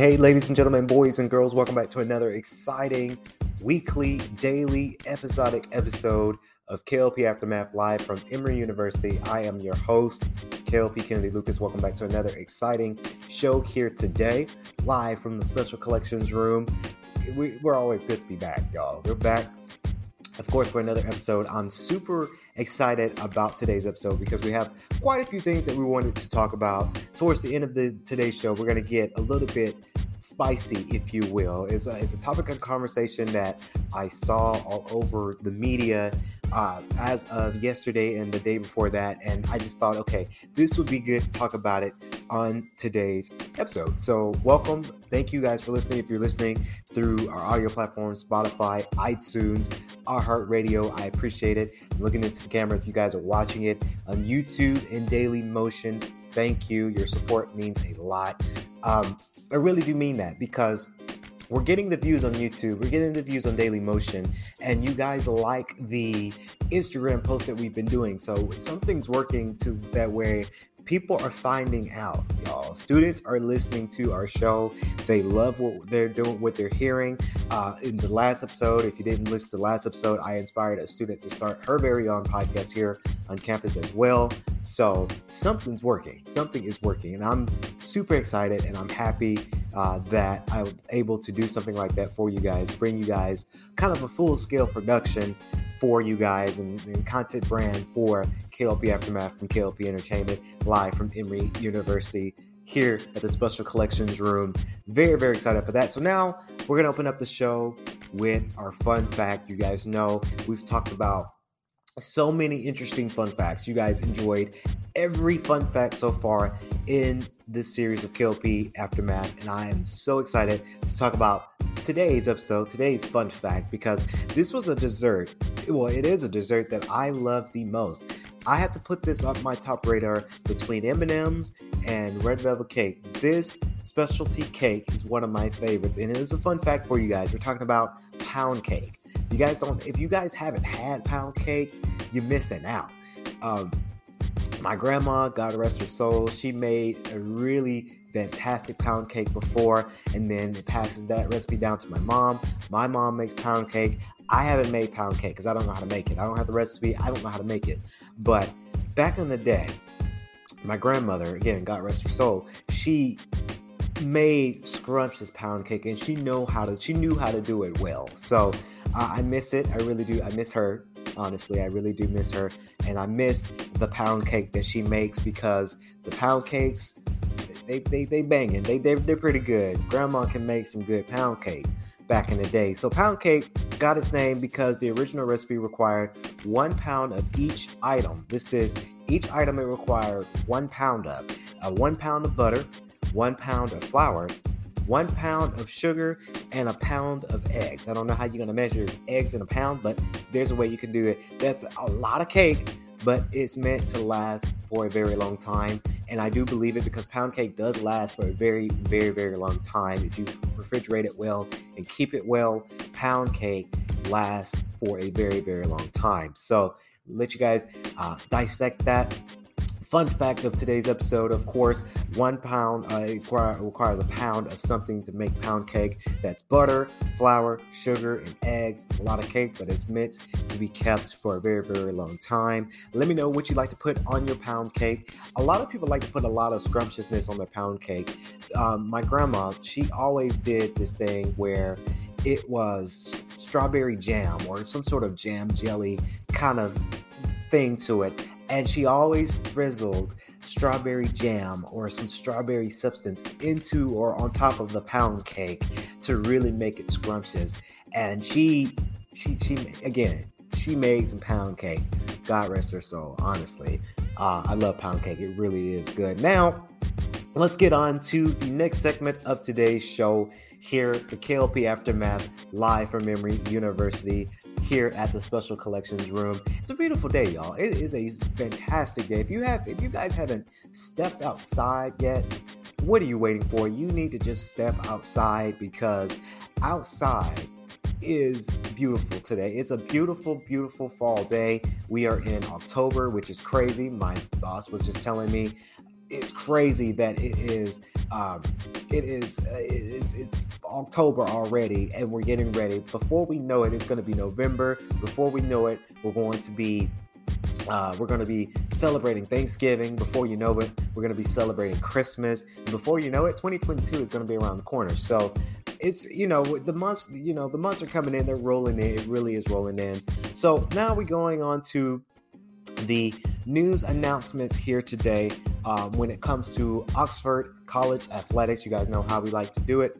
Hey, ladies and gentlemen, boys and girls, welcome back to another exciting weekly, daily, episodic episode of KLP Aftermath live from Emory University. I am your host, KLP Kennedy Lucas. Welcome back to another exciting show here today, live from the Special Collections Room. We, we're always good to be back, y'all. We're back of course, for another episode. I'm super excited about today's episode because we have quite a few things that we wanted to talk about. Towards the end of the today's show, we're going to get a little bit spicy, if you will. It's a, it's a topic of conversation that I saw all over the media uh, as of yesterday and the day before that. And I just thought, okay, this would be good to talk about it on today's episode. So, welcome. Thank you guys for listening. If you're listening through our audio platforms, Spotify, iTunes, iHeartRadio, I appreciate it. I'm looking into the camera, if you guys are watching it on YouTube in Daily Motion, thank you. Your support means a lot. Um, I really do mean that because we're getting the views on YouTube, we're getting the views on Daily Motion, and you guys like the Instagram post that we've been doing. So something's working to that way. People are finding out, y'all. Students are listening to our show. They love what they're doing, what they're hearing. Uh, in the last episode, if you didn't listen to the last episode, I inspired a student to start her very own podcast here on campus as well. So something's working. Something is working, and I'm super excited and I'm happy uh, that I'm able to do something like that for you guys, bring you guys kind of a full scale production for you guys and, and, content brand for KLP Aftermath from KLP Entertainment live from Emory University here at the Special Collections Room. Very, very excited for that. So now we're going to open up the show with our fun fact. You guys know we've talked about so many interesting fun facts. You guys enjoyed every fun fact so far in this series of KLP Aftermath, and I am so excited to talk about today's episode, today's fun fact, because this was a dessert. Well, it is a dessert that I love the most. I have to put this on my top radar between M&M's and red velvet cake. This specialty cake is one of my favorites, and it is a fun fact for you guys. We're talking about pound cake. You guys don't. If you guys haven't had pound cake, you're missing out. Um, my grandma, God rest her soul, she made a really fantastic pound cake before, and then it passes that recipe down to my mom. My mom makes pound cake. I haven't made pound cake because I don't know how to make it. I don't have the recipe. I don't know how to make it. But back in the day, my grandmother, again, God rest her soul, she made scrumptious pound cake and she know how to she knew how to do it well so uh, i miss it i really do i miss her honestly i really do miss her and i miss the pound cake that she makes because the pound cakes they they, they banging. They, they they're pretty good. Grandma can make some good pound cake back in the day. So pound cake got its name because the original recipe required one pound of each item. This is each item it required one pound of. Uh, one pound of butter one pound of flour, one pound of sugar, and a pound of eggs. I don't know how you're gonna measure eggs in a pound, but there's a way you can do it. That's a lot of cake, but it's meant to last for a very long time. And I do believe it because pound cake does last for a very, very, very long time. If you refrigerate it well and keep it well, pound cake lasts for a very, very long time. So let you guys uh, dissect that Fun fact of today's episode, of course, one pound uh, require, requires a pound of something to make pound cake. That's butter, flour, sugar, and eggs. It's a lot of cake, but it's meant to be kept for a very, very long time. Let me know what you like to put on your pound cake. A lot of people like to put a lot of scrumptiousness on their pound cake. Um, my grandma, she always did this thing where it was strawberry jam or some sort of jam jelly kind of thing to it. And she always drizzled strawberry jam or some strawberry substance into or on top of the pound cake to really make it scrumptious. And she, she, she, again, she made some pound cake. God rest her soul, honestly. Uh, I love pound cake. It really is good. Now, let's get on to the next segment of today's show here, the KLP Aftermath, live from Emory University here at the Special Collections Room. It's a beautiful day, y'all. It is a fantastic day. If you have, if you guys haven't stepped outside yet, what are you waiting for? You need to just step outside because outside is beautiful today. It's a beautiful, beautiful fall day. We are in October, which is crazy. My boss was just telling me it's crazy that it is um, it is uh, it's, it's October already, and we're getting ready. Before we know it, it's going to be November. Before we know it, we're going to be uh, we're going to be celebrating Thanksgiving. Before you know it, we're going to be celebrating Christmas. And before you know it, 2022 is going to be around the corner. So it's you know the months you know the months are coming in. They're rolling in. It really is rolling in. So now we're going on to the news announcements here today um, when it comes to Oxford College athletics. You guys know how we like to do it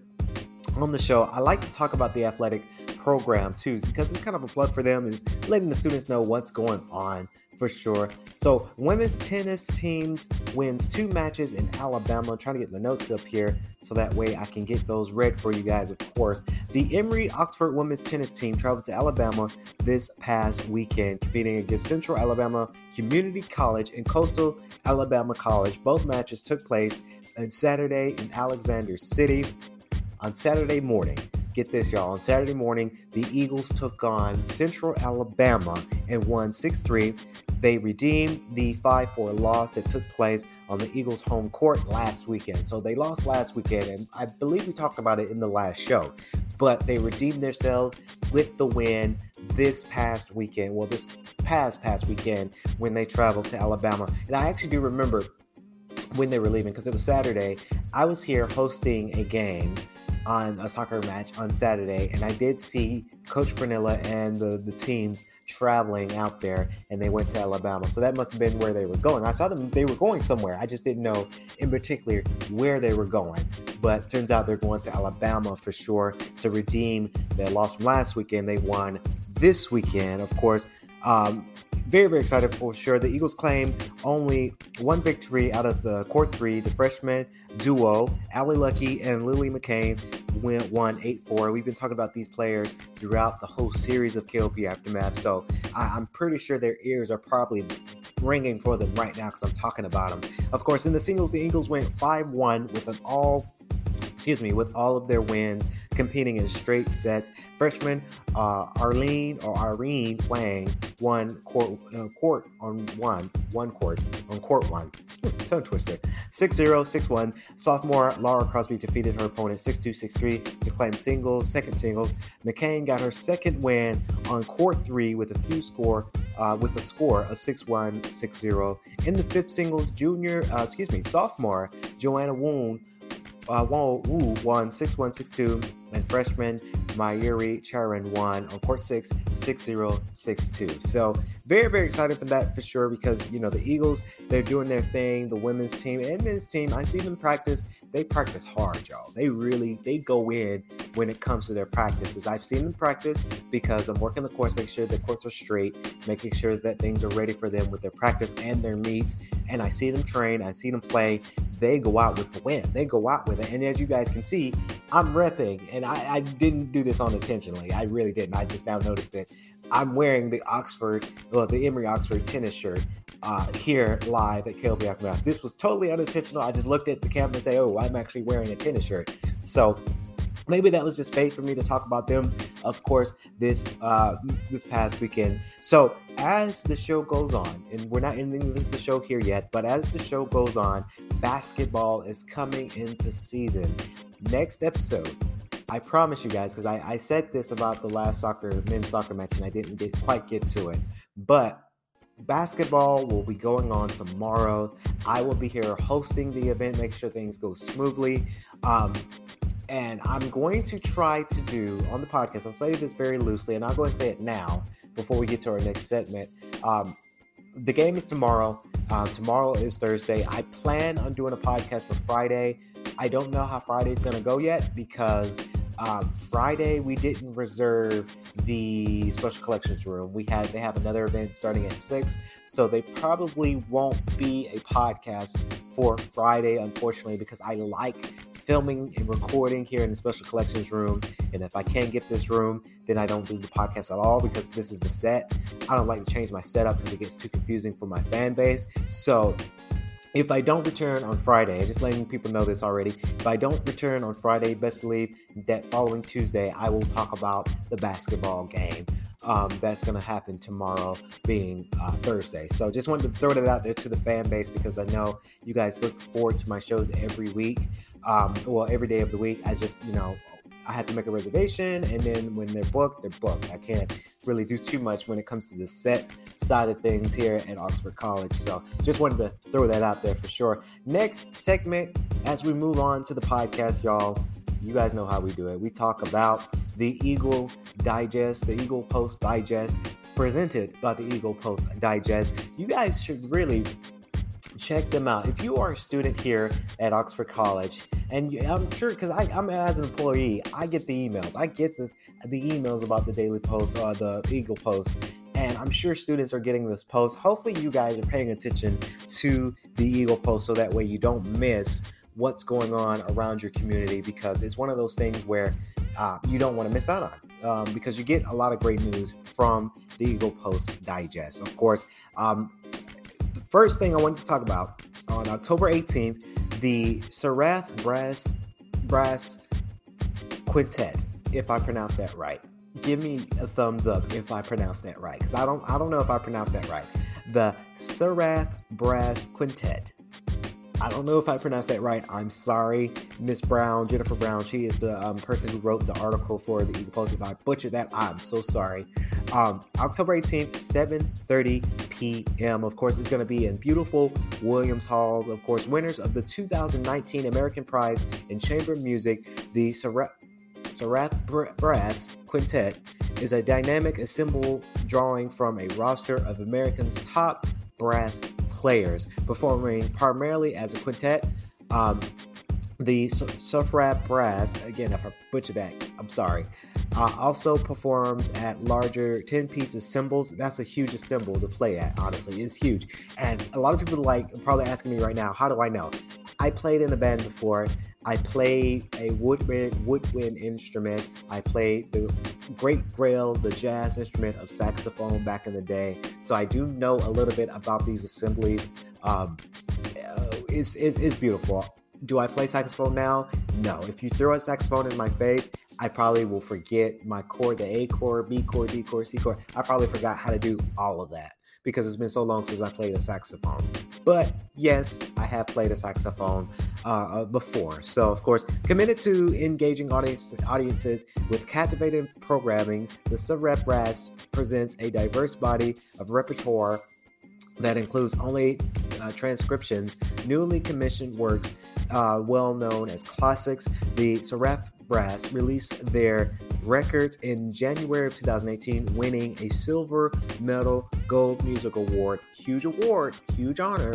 on the show. I like to talk about the athletic program too because it's kind of a plug for them is letting the students know what's going on for sure. So, women's tennis teams wins two matches in Alabama. I'm trying to get the notes up here so that way I can get those read for you guys, of course. The Emory Oxford women's tennis team traveled to Alabama this past weekend, competing against Central Alabama Community College and Coastal Alabama College. Both matches took place on Saturday in Alexander City. On Saturday morning, get this, y'all. On Saturday morning, the Eagles took on Central Alabama and won 6 3. They redeemed the 5 4 loss that took place on the Eagles' home court last weekend. So they lost last weekend, and I believe we talked about it in the last show. But they redeemed themselves with the win this past weekend. Well, this past, past weekend when they traveled to Alabama. And I actually do remember when they were leaving because it was Saturday. I was here hosting a game on a soccer match on Saturday, and I did see Coach Pernilla and the, the teams traveling out there, and they went to Alabama. So that must have been where they were going. I saw them; they were going somewhere. I just didn't know in particular where they were going. But turns out they're going to Alabama for sure to redeem their loss from last weekend. They won this weekend, of course. Um, very, very excited for sure. The Eagles claim only one victory out of the court three. The freshman duo, Allie Lucky and Lily McCain, went one 8 4. We've been talking about these players throughout the whole series of KLP Aftermath. So I, am pretty sure their ears are probably ringing for them right now because I'm talking about them. Of course, in the singles, the Eagles went 5 1 with an all excuse me, with all of their wins competing in straight sets. Freshman uh, Arlene or Irene Wang won court, uh, court on one, one court, on court one. Tongue twister. 6 0, 6 1. Sophomore Laura Crosby defeated her opponent 6 2, 6 3 to claim singles, second singles. McCain got her second win on court three with a few score. Uh, with a score of 6-1, 6-0. In the fifth singles, junior, uh, excuse me, sophomore Joanna Woon uh, Wu won 6 1 6 2, and freshman Mayuri Charan won on court 6 6 0 6 2. So, very, very excited for that for sure because, you know, the Eagles, they're doing their thing. The women's team and men's team, I see them practice. They practice hard, y'all. They really, they go in when it comes to their practices. I've seen them practice because I'm working the courts, making sure the courts are straight, making sure that things are ready for them with their practice and their meets. And I see them train, I see them play, they go out with the win. They go out with it. And as you guys can see, I'm repping, and I, I didn't do this unintentionally. I really didn't. I just now noticed it. I'm wearing the Oxford, well, the Emory Oxford tennis shirt uh, here live at KLP Aftermath. This was totally unintentional. I just looked at the camera and say, oh, I'm actually wearing a tennis shirt. So maybe that was just fate for me to talk about them of course this uh this past weekend so as the show goes on and we're not ending the show here yet but as the show goes on basketball is coming into season next episode I promise you guys, because I, I said this about the last soccer men's soccer match and I didn't get, quite get to it. But basketball will be going on tomorrow. I will be here hosting the event, make sure things go smoothly. Um, and I'm going to try to do on the podcast. I'll say this very loosely, and I'll go and say it now before we get to our next segment. Um, the game is tomorrow. Uh, tomorrow is Thursday. I plan on doing a podcast for Friday. I don't know how Friday's going to go yet because um, Friday we didn't reserve the special collections room. We had they have another event starting at six, so they probably won't be a podcast for Friday, unfortunately, because I like filming and recording here in the special collections room. And if I can't get this room, then I don't do the podcast at all because this is the set. I don't like to change my setup because it gets too confusing for my fan base. So if I don't return on Friday, just letting people know this already, if I don't return on Friday, best believe that following Tuesday, I will talk about the basketball game. Um, that's going to happen tomorrow, being uh, Thursday. So just wanted to throw that out there to the fan base because I know you guys look forward to my shows every week. Um, well, every day of the week. I just, you know, I have to make a reservation, and then when they're booked, they're booked. I can't really do too much when it comes to the set side of things here at Oxford College. So just wanted to throw that out there for sure. Next segment, as we move on to the podcast, y'all, you guys know how we do it. We talk about the Eagle Digest, the Eagle Post Digest, presented by the Eagle Post Digest. You guys should really check them out. If you are a student here at Oxford College, and I'm sure because I'm as an employee, I get the emails. I get the the emails about the Daily Post or the Eagle Post, and I'm sure students are getting this post. Hopefully, you guys are paying attention to the Eagle Post so that way you don't miss what's going on around your community because it's one of those things where uh, you don't want to miss out on um, because you get a lot of great news from the Eagle Post Digest. Of course, um, the first thing I wanted to talk about on October 18th, the Seraph Brass Brass Quintet, if I pronounce that right. Give me a thumbs up if I pronounce that right, because I don't I don't know if I pronounce that right. The Seraph Brass Quintet I don't know if I pronounced that right. I'm sorry, Miss Brown, Jennifer Brown. She is the um, person who wrote the article for the Eagle Post. If I butchered that, I'm so sorry. Um, October 18th, 7:30 p.m. Of course, it's going to be in beautiful Williams Halls. Of course, winners of the 2019 American Prize in Chamber Music, the Seraph Brass Quintet, is a dynamic assemble drawing from a roster of America's top brass players, performing primarily as a quintet. Um, the Safrap Brass, again, if I butcher that, I'm sorry, uh, also performs at larger 10 piece cymbals. That's a huge cymbal to play at, honestly. It's huge. And a lot of people like probably asking me right now, how do I know? I played in a band before. I played a woodwind, woodwind instrument. I played the great grail, the jazz instrument of saxophone back in the day. So I do know a little bit about these assemblies. Um, uh, it's, it's, it's beautiful. Do I play saxophone now? No. If you throw a saxophone in my face, I probably will forget my chord, the A chord, B chord, D chord, C chord. I probably forgot how to do all of that because it's been so long since I played a saxophone. But yes, I have played a saxophone uh, uh, before. So, of course, committed to engaging audience, audiences with captivating programming, the Seraph Brass presents a diverse body of repertoire that includes only uh, transcriptions, newly commissioned works, uh, well known as classics. The Sarath Brass released their records in January of 2018, winning a silver medal gold music award. Huge award, huge honor.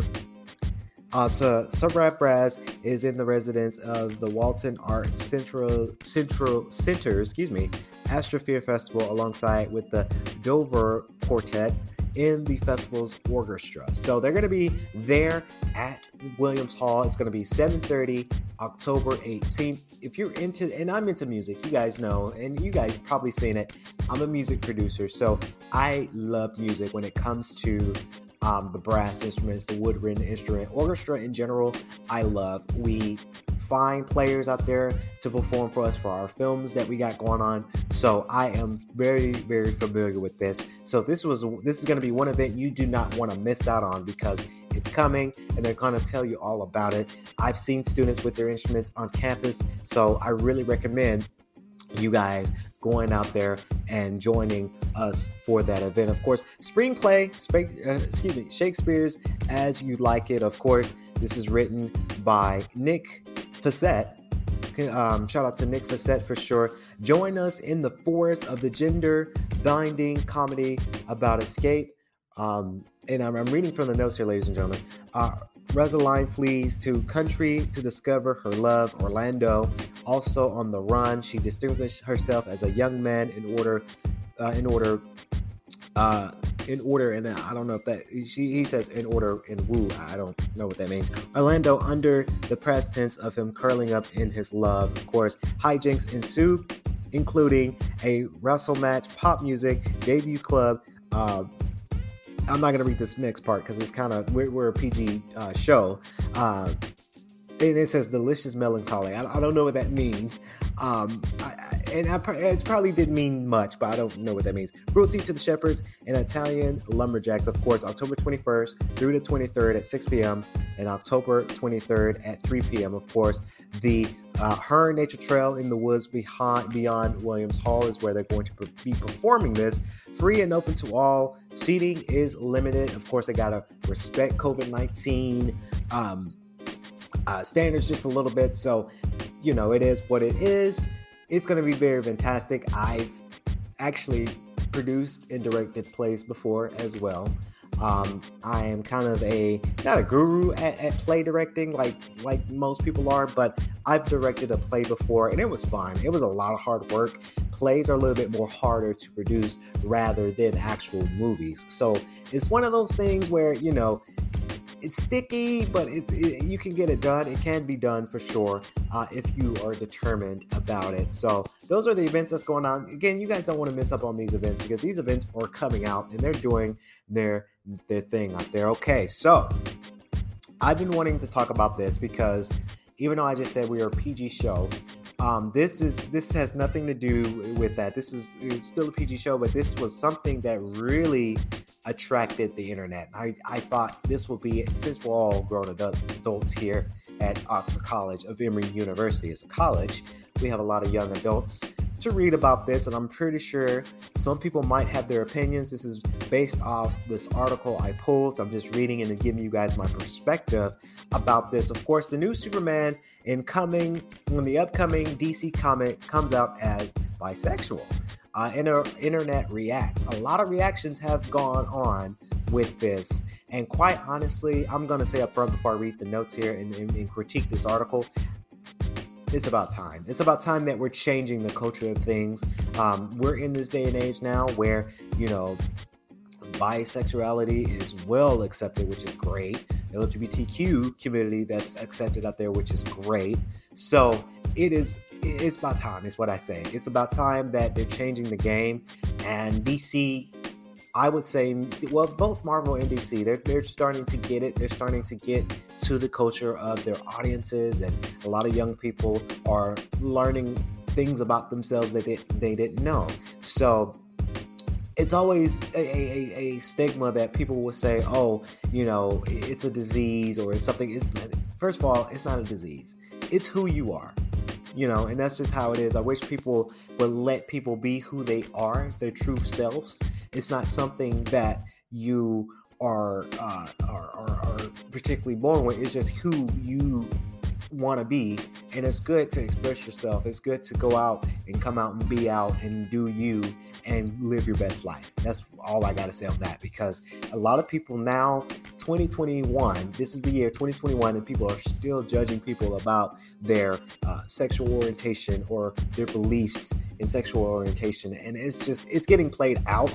Uh, so Seraph Brass is in the residence of the Walton Art Central Central Center, excuse me, Artosphere Festival alongside with the Dover Quartet in the festival's orchestra. So they're going to be there at Williams Hall. It's going to be 7:30 October 18th. If you're into and I'm into music, you guys know and you guys probably seen it. I'm a music producer, so I love music when it comes to um, the brass instruments, the woodwind instrument, orchestra in general. I love. We find players out there to perform for us for our films that we got going on. So I am very, very familiar with this. So this was this is going to be one event you do not want to miss out on because it's coming and they're going to tell you all about it. I've seen students with their instruments on campus, so I really recommend you guys going out there and joining us for that event. Of course, spring play, uh, excuse me, Shakespeare's As You Like It. Of course, this is written by Nick Fassett, Um, shout out to Nick Facette for sure. Join us in the forest of the gender binding comedy about escape. Um, and I'm, I'm, reading from the notes here, ladies and gentlemen. Uh, Rosalind flees to country to discover her love, Orlando. Also on the run, she distinguished herself as a young man in order, uh, in order, uh, in order, and I don't know if that she, he says in order in woo. I don't know what that means. Orlando under the past tense of him curling up in his love. Of course, hijinks ensue, including a wrestle match, pop music, debut club. Uh, I'm not gonna read this next part because it's kind of we're, we're, a PG uh, show. Uh, and it says delicious melancholy. I, I, don't know what that means. Um, I, and I, it probably didn't mean much, but I don't know what that means. Cruelty to the Shepherds and Italian Lumberjacks, of course, October 21st through the 23rd at 6 p.m. and October 23rd at 3 p.m. Of course, the uh, Hearn Nature Trail in the woods behind beyond Williams Hall is where they're going to be performing this. Free and open to all. Seating is limited. Of course, they gotta respect COVID 19 um, uh, standards just a little bit. So, you know, it is what it is. It's going to be very fantastic. I've actually produced and directed plays before as well. Um, I am kind of a not a guru at, at, play directing like like most people are, but I've directed a play before and it was fun. It was a lot of hard work. Plays are a little bit more harder to produce rather than actual movies. So it's one of those things where you know it's sticky, but it's it, you can get it done. It can be done for sure uh, if you are determined about it. So those are the events that's going on. Again, you guys don't want to miss up on these events because these events are coming out and they're doing their their thing out there. Okay, so I've been wanting to talk about this because even though I just said we are a PG show, um, this is this has nothing to do with that. This is still a PG show, but this was something that really attracted the internet. I, I thought this would be since we're all grown adults, adults here at Oxford College of Emory University as a college, we have a lot of young adults to read about this, and I'm pretty sure some people might have their opinions. This is based off this article I pulled, so I'm just reading and giving you guys my perspective about this. Of course, the new Superman in coming when the upcoming DC comic comes out as bisexual. Uh, inter- internet reacts. A lot of reactions have gone on with this. And quite honestly, I'm going to say up front before I read the notes here and, and, and critique this article, it's about time. It's about time that we're changing the culture of things. Um, we're in this day and age now where, you know, bisexuality is well accepted, which is great. LGBTQ community that's accepted out there, which is great. So it is it's about time, is what I say. It's about time that they're changing the game. And DC, I would say, well, both Marvel and DC, they're they're starting to get it. They're starting to get to the culture of their audiences, and a lot of young people are learning things about themselves that they, they didn't know. So it's always a, a, a, stigma that people will say, oh, you know, it's a disease or it's something. It's first of all, it's not a disease. It's who you are, you know, and that's just how it is. I wish people would let people be who they are, their true selves. It's not something that you are uh, are, are, are particularly born with. It's just who you want to be and it's good to express yourself it's good to go out and come out and be out and do you and live your best life. That's all I got to say on that because a lot of people now, 2021, this is the year 2021, and people are still judging people about their uh, sexual orientation or their beliefs in sexual orientation. And it's just, it's getting played out.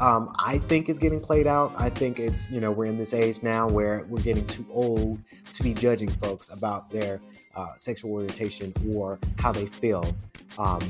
Um, I think it's getting played out. I think it's, you know, we're in this age now where we're getting too old to be judging folks about their uh, sexual orientation or how they feel. Um,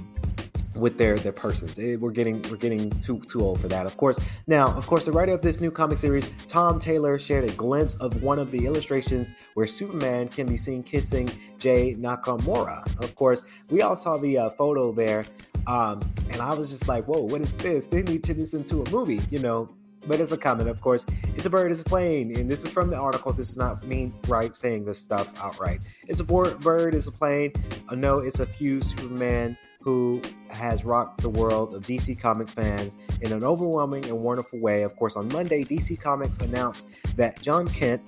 with their their persons. It, we're getting we're getting too too old for that. Of course. Now, of course, the writer of this new comic series, Tom Taylor, shared a glimpse of one of the illustrations where Superman can be seen kissing Jay Nakamura. Of course, we all saw the uh, photo there, um, and I was just like, "Whoa, what is this? They need to this into a movie," you know. But it's a comment, of course. It's a bird, it's a plane, and this is from the article. This is not me right saying this stuff outright. It's a bird, it's a plane. Uh, no, it's a few Superman who has rocked the world of DC comic fans in an overwhelming and wonderful way. Of course, on Monday, DC Comics announced that Jon Kent,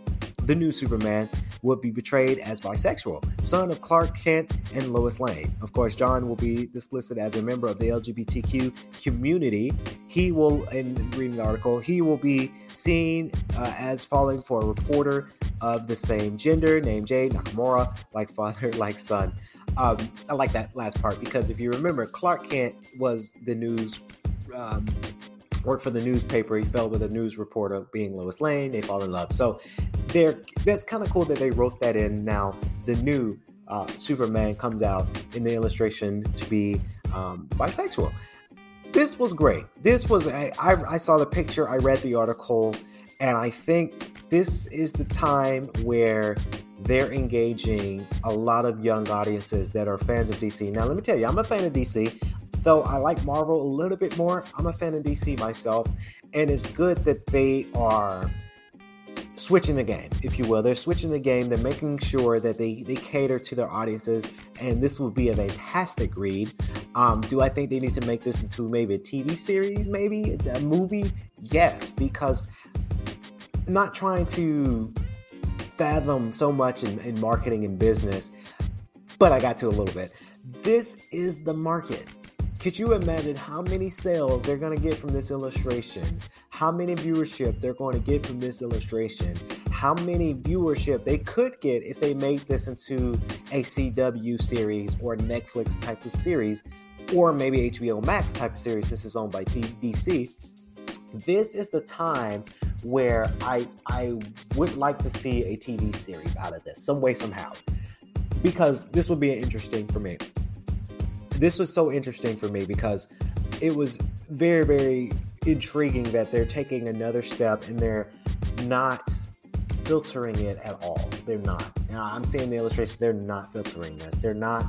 the new Superman, will be portrayed as bisexual, son of Clark Kent and Lois Lane. Of course, Jon will be listed as a member of the LGBTQ community. He will, in reading the article, he will be seen uh, as falling for a reporter of the same gender named Jay Nakamura, like father, like son. Um, I like that last part because if you remember, Clark Kent was the news. Um, worked for the newspaper. He fell with a news reporter being Lois Lane. They fall in love. So there, that's kind of cool that they wrote that in. Now the new uh, Superman comes out in the illustration to be um, bisexual. This was great. This was I, I, I saw the picture. I read the article, and I think this is the time where they're engaging a lot of young audiences that are fans of DC. Now, let me tell you, I'm a fan of DC. Though I like Marvel a little bit more, I'm a fan of DC myself, and it's good that they are switching the game, if you will. They're switching the game. They're making sure that they, they cater to their audiences, and this will be a fantastic read. Um, do I think they need to make this into maybe a TV series, maybe a movie? Yes, because not trying to fathom so much in, in marketing and business, but I got to a little bit. This is the market. Could you imagine how many sales they're going to get from this illustration? How many viewership they're going to get from this illustration? How many viewership they could get if they made this into a CW series or Netflix type of series, or maybe HBO Max type of series. This is owned by DC. This is the time where I I would like to see a TV series out of this, some way, somehow, because this would be interesting for me this was so interesting for me because it was very, very intriguing that they're taking another step and they're not filtering it at all. They're not. Now, I'm seeing the illustration, they're not filtering this. They're not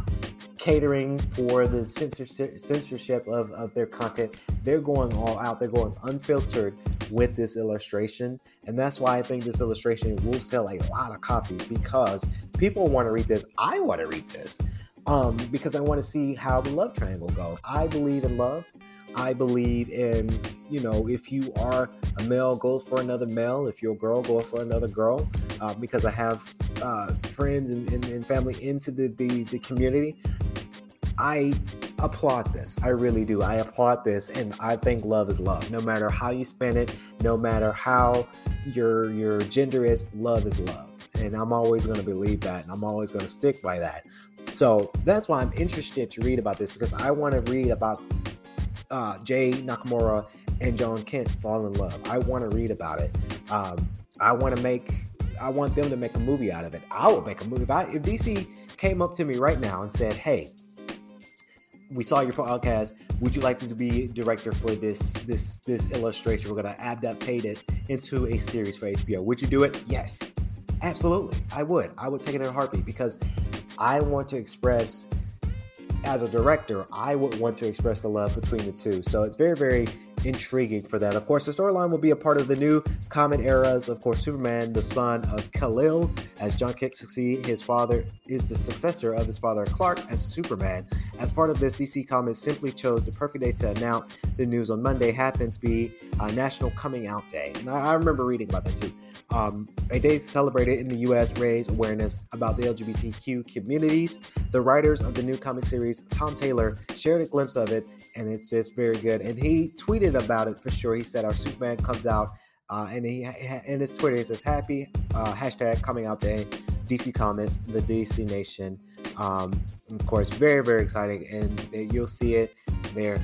catering for the censorship of, of their content. They're going all out. They're going unfiltered with this illustration. And that's why I think this illustration will sell a lot of copies because people want to read this. I want to read this um, because I want to see how the love triangle goes. I believe in love. I believe in, you know, if you are a male, go for another male. If you're a girl, go for another girl. Uh, because I have uh, friends and, and, and, family into the, the, the community. I applaud this. I really do. I applaud this, and I think love is love. No matter how you spend it, no matter how your your gender is, love is love. And I'm always going to believe that, and I'm always going to stick by that. So that's why I'm interested to read about this because I want to read about uh, Jay Nakamura and Jon Kent fall in love. I want to read about it. Um, I want to make. I want them to make a movie out of it. I will make a movie. If, I, if DC came up to me right now and said, "Hey, we saw your podcast. Would you like to be director for this this this illustration? We're gonna adapt it into a series for HBO. Would you do it? Yes, absolutely. I would. I would take it in a heartbeat because I want to express, as a director, I would want to express the love between the two. So it's very, very intriguing for that. Of course, the storyline will be a part of the new comic eras. Of course, Superman, the son of Kal-El, as Jon Kent succeed, his father is the successor of his father Clark as Superman. As part of this, DC Comics simply chose the perfect day to announce the news on Monday happened to be a National Coming Out Day, and I, I remember reading about that too. Um, a day celebrated in the U.S. raised awareness about the LGBTQ communities. The writers of the new comic series, Tom Taylor, shared a glimpse of it, and it's just very good. And he tweeted about it for sure. He said, "Our Superman comes out." Uh, and he in his Twitter he says happy uh, hashtag coming out day DC Comics the DC Nation um, of course very very exciting and you'll see it there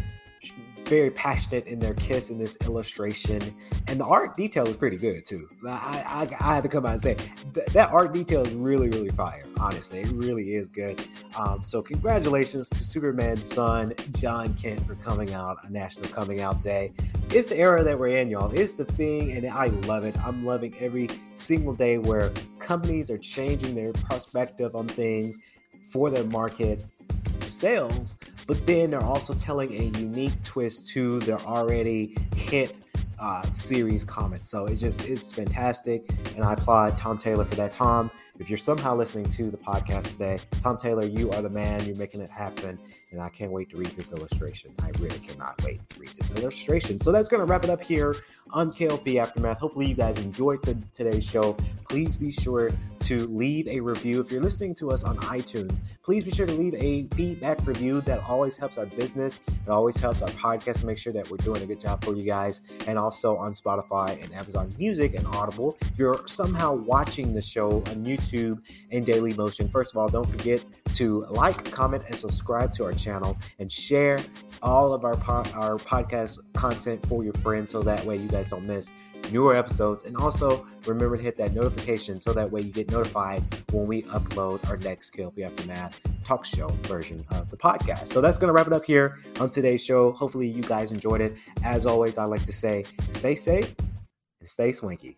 very passionate in their kiss in this illustration, and the art detail is pretty good too. I I, I have to come out and say th- that art detail is really really fire. Honestly, it really is good. Um, so congratulations to Superman's son Jon Kent for coming out a National Coming Out Day. It's the era that we're in, y'all. It's the thing, and I love it. I'm loving every single day where companies are changing their perspective on things for their market sales, but then they're also telling a unique twist to their already hit uh, series comments. So it's just it's fantastic, and I applaud Tom Taylor for that. Tom, if you're somehow listening to the podcast today, Tom Taylor, you are the man. You're making it happen, and I can't wait to read this illustration. I really cannot wait to read this illustration. So that's going to wrap it up here on KLP Aftermath. Hopefully, you guys enjoyed today's show. Please be sure to leave a review if you're listening to us on iTunes. Please be sure to leave a feedback review. That always helps our business. It always helps our podcast to make sure that we're doing a good job for you guys. And also on Spotify and Amazon Music and Audible. If you're somehow watching the show on YouTube and Daily Motion, first of all, don't forget to like, comment, and subscribe to our channel and share all of our po- our podcast content for your friends so that way you guys don't miss newer episodes. And also remember to hit that notification so that way you get notified when we upload our next KLP Aftermath talk show version of the podcast. So that's going to wrap it up here on today's show. Hopefully you guys enjoyed it. As always, I like to say stay safe and stay swanky.